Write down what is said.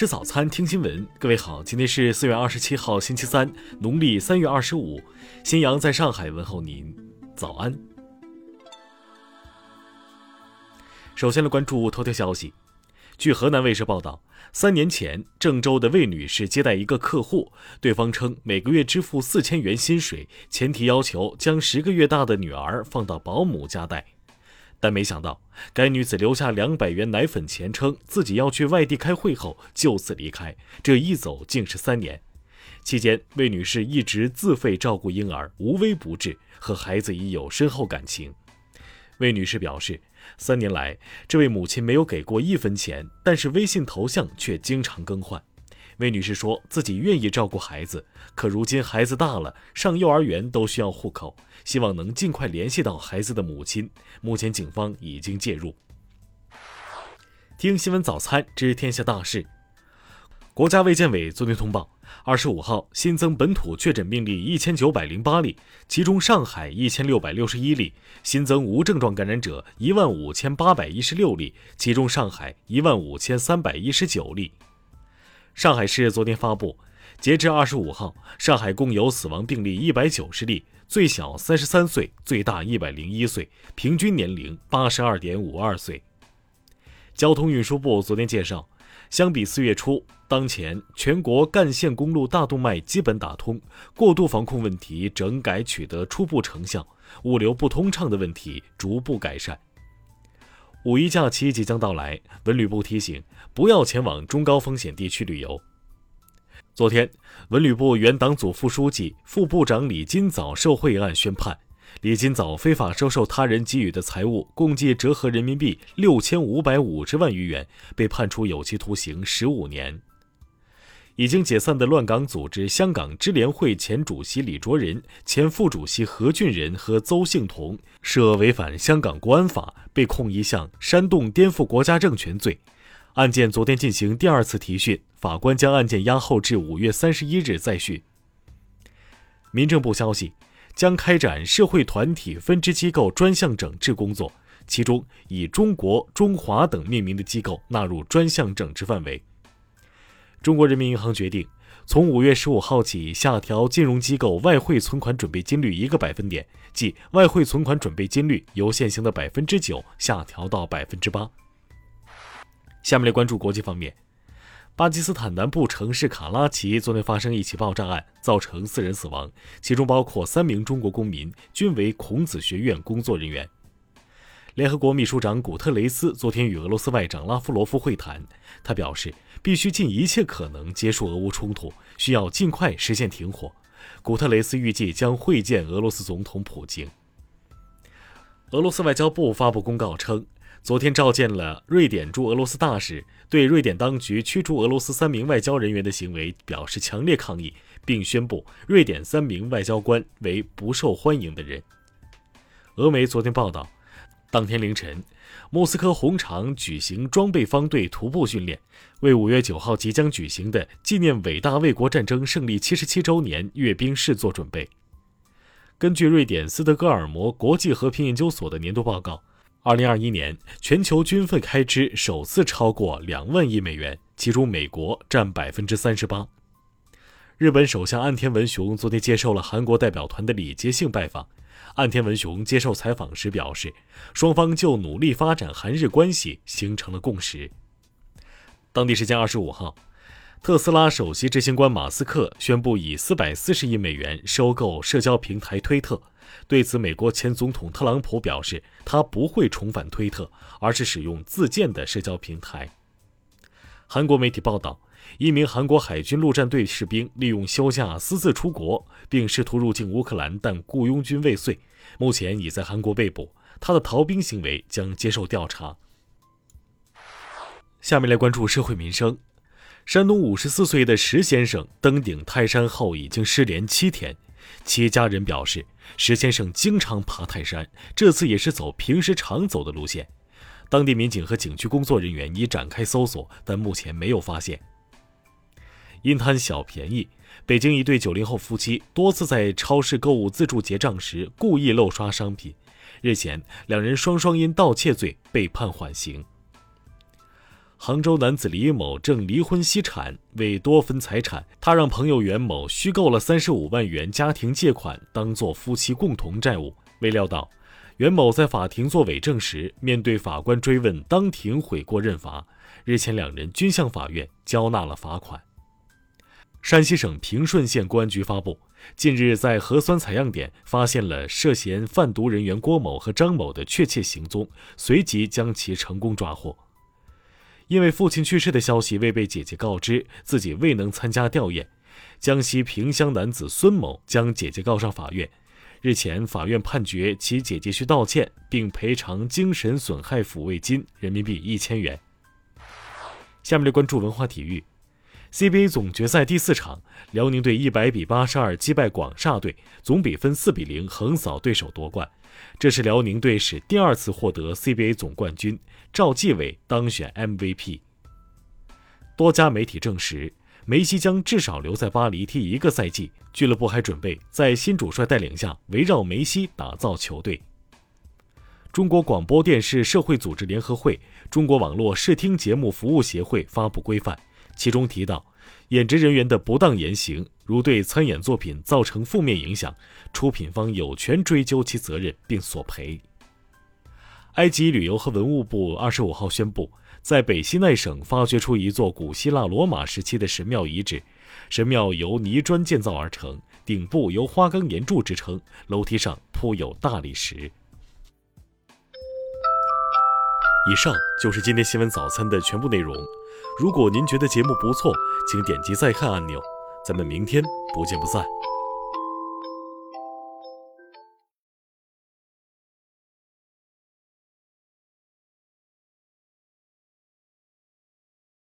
吃早餐，听新闻。各位好，今天是四月二十七号，星期三，农历三月二十五。新阳在上海问候您，早安。首先来关注头条消息。据河南卫视报道，三年前，郑州的魏女士接待一个客户，对方称每个月支付四千元薪水，前提要求将十个月大的女儿放到保姆家带。但没想到，该女子留下两百元奶粉钱，称自己要去外地开会后就此离开。这一走竟是三年，期间魏女士一直自费照顾婴儿，无微不至，和孩子已有深厚感情。魏女士表示，三年来这位母亲没有给过一分钱，但是微信头像却经常更换。魏女士说自己愿意照顾孩子，可如今孩子大了，上幼儿园都需要户口，希望能尽快联系到孩子的母亲。目前警方已经介入。听新闻早餐知天下大事。国家卫健委昨天通报，二十五号新增本土确诊病例一千九百零八例，其中上海一千六百六十一例，新增无症状感染者一万五千八百一十六例，其中上海一万五千三百一十九例。上海市昨天发布，截至二十五号，上海共有死亡病例一百九十例，最小三十三岁，最大一百零一岁，平均年龄八十二点五二岁。交通运输部昨天介绍，相比四月初，当前全国干线公路大动脉基本打通，过度防控问题整改取得初步成效，物流不通畅的问题逐步改善。五一假期即将到来，文旅部提醒不要前往中高风险地区旅游。昨天，文旅部原党组副书记、副部长李金早受贿案宣判，李金早非法收受他人给予的财物共计折合人民币六千五百五十万余元，被判处有期徒刑十五年。已经解散的乱港组织香港支联会前主席李卓人、前副主席何俊仁和邹幸同涉违反香港国安法，被控一项煽动颠覆国家政权罪。案件昨天进行第二次提讯，法官将案件押后至五月三十一日再讯。民政部消息，将开展社会团体分支机构专项整治工作，其中以中国、中华等命名的机构纳入专项整治范围。中国人民银行决定，从五月十五号起下调金融机构外汇存款准备金率一个百分点，即外汇存款准备金率由现行的百分之九下调到百分之八。下面来关注国际方面，巴基斯坦南部城市卡拉奇昨天发生一起爆炸案，造成四人死亡，其中包括三名中国公民，均为孔子学院工作人员。联合国秘书长古特雷斯昨天与俄罗斯外长拉夫罗夫会谈，他表示必须尽一切可能结束俄乌冲突，需要尽快实现停火。古特雷斯预计将会见俄罗斯总统普京。俄罗斯外交部发布公告称，昨天召见了瑞典驻俄罗斯大使，对瑞典当局驱逐俄罗斯三名外交人员的行为表示强烈抗议，并宣布瑞典三名外交官为不受欢迎的人。俄媒昨天报道。当天凌晨，莫斯科红场举行装备方队徒步训练，为五月九号即将举行的纪念伟大卫国战争胜利七十七周年阅兵式做准备。根据瑞典斯德哥尔摩国际和平研究所的年度报告，二零二一年全球军费开支首次超过两万亿美元，其中美国占百分之三十八。日本首相岸田文雄昨天接受了韩国代表团的礼节性拜访。岸田文雄接受采访时表示，双方就努力发展韩日关系形成了共识。当地时间二十五号，特斯拉首席执行官马斯克宣布以四百四十亿美元收购社交平台推特。对此，美国前总统特朗普表示，他不会重返推特，而是使用自建的社交平台。韩国媒体报道。一名韩国海军陆战队士兵利用休假私自出国，并试图入境乌克兰，但雇佣军未遂，目前已在韩国被捕。他的逃兵行为将接受调查。下面来关注社会民生。山东五十四岁的石先生登顶泰山后已经失联七天，其家人表示，石先生经常爬泰山，这次也是走平时常走的路线。当地民警和景区工作人员已展开搜索，但目前没有发现。因贪小便宜，北京一对九零后夫妻多次在超市购物自助结账时故意漏刷商品。日前，两人双双因盗窃罪被判缓刑。杭州男子李某正离婚析产，为多分财产，他让朋友袁某虚构了三十五万元家庭借款，当做夫妻共同债务。未料到，袁某在法庭作伪证时，面对法官追问，当庭悔过认罚。日前，两人均向法院交纳了罚款。山西省平顺县公安局发布，近日在核酸采样点发现了涉嫌贩毒人员郭某和张某的确切行踪，随即将其成功抓获。因为父亲去世的消息未被姐姐告知，自己未能参加吊唁。江西萍乡男子孙某将姐姐告上法院，日前法院判决其姐姐需道歉并赔偿精神损害抚慰金人民币一千元。下面来关注文化体育。CBA 总决赛第四场，辽宁队一百比八十二击败广厦队，总比分四比零横扫对手夺冠。这是辽宁队史第二次获得 CBA 总冠军，赵继伟当选 MVP。多家媒体证实，梅西将至少留在巴黎踢一个赛季，俱乐部还准备在新主帅带领下围绕梅西打造球队。中国广播电视社会组织联合会、中国网络视听节目服务协会发布规范。其中提到，演职人员的不当言行，如对参演作品造成负面影响，出品方有权追究其责任并索赔。埃及旅游和文物部二十五号宣布，在北西奈省发掘出一座古希腊罗马时期的神庙遗址，神庙由泥砖建造而成，顶部由花岗岩柱支撑，楼梯上铺有大理石。以上就是今天新闻早餐的全部内容。如果您觉得节目不错，请点击再看按钮。咱们明天不见不散。